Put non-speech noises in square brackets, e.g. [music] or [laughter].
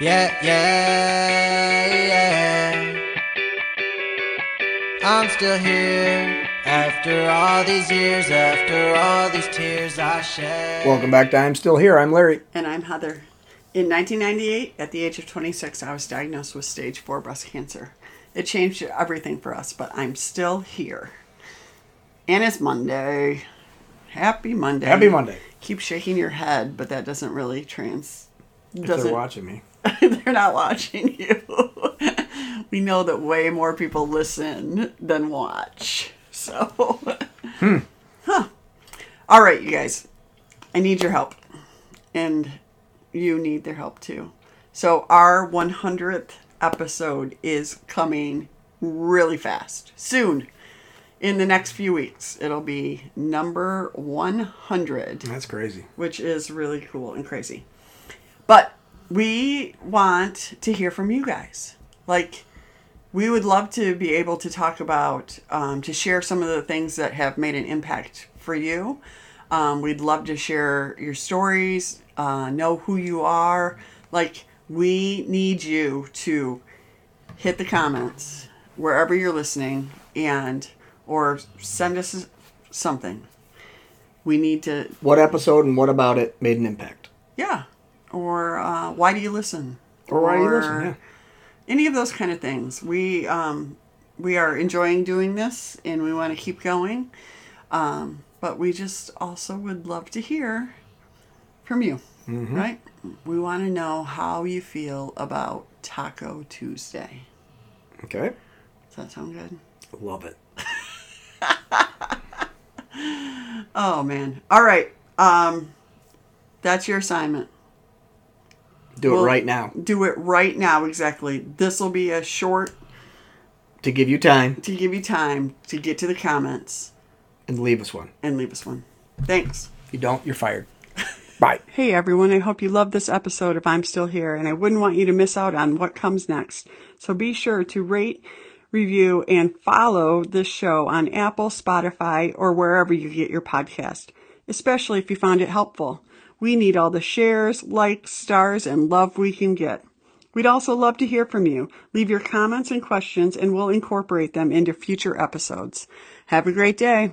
Yeah, yeah, yeah. I'm still here after all these years, after all these tears I shed. Welcome back to I'm Still Here. I'm Larry. And I'm Heather. In 1998, at the age of 26, I was diagnosed with stage 4 breast cancer. It changed everything for us, but I'm still here. And it's Monday. Happy Monday. Happy Monday. Keep shaking your head, but that doesn't really trans. If Doesn't, they're watching me. [laughs] they're not watching [laughs] you. we know that way more people listen than watch. So, [laughs] hmm. huh. All right, you guys. I need your help. And you need their help too. So, our 100th episode is coming really fast. Soon. In the next few weeks, it'll be number 100 That's crazy. which is really cool and crazy. But we want to hear from you guys. Like, we would love to be able to talk about, um, to share some of the things that have made an impact for you. Um, we'd love to share your stories, uh, know who you are. Like, we need you to hit the comments wherever you're listening and or send us something. We need to What episode and what about it made an impact? yeah. Or uh, why do you listen? Or why do you listen? Yeah. Any of those kind of things. We um, we are enjoying doing this, and we want to keep going. Um, but we just also would love to hear from you, Mm-hmm. right? We want to know how you feel about Taco Tuesday. Okay. Does that sound good? Love it. [laughs] Oh man! All right. Um, that's your assignment. Do Well- it right now Do it right now. Exactly. This will be a short to give you time to give you time to get to the comments and leave us one. and leave us one. Thanks. If you don't, you're fired. [laughs] Bye. Hey everyone, I hope you loved this episode if I'm Still Here, and I wouldn't want you to miss out on what comes next. So be sure to rate, review, and follow this show on Apple, Spotify, or wherever you get your podcast, especially if you found it helpful. We need all the shares, likes, stars, and love we can get. We'd also love to hear from you. Leave your comments and questions, and we'll incorporate them into future episodes. Have a great day.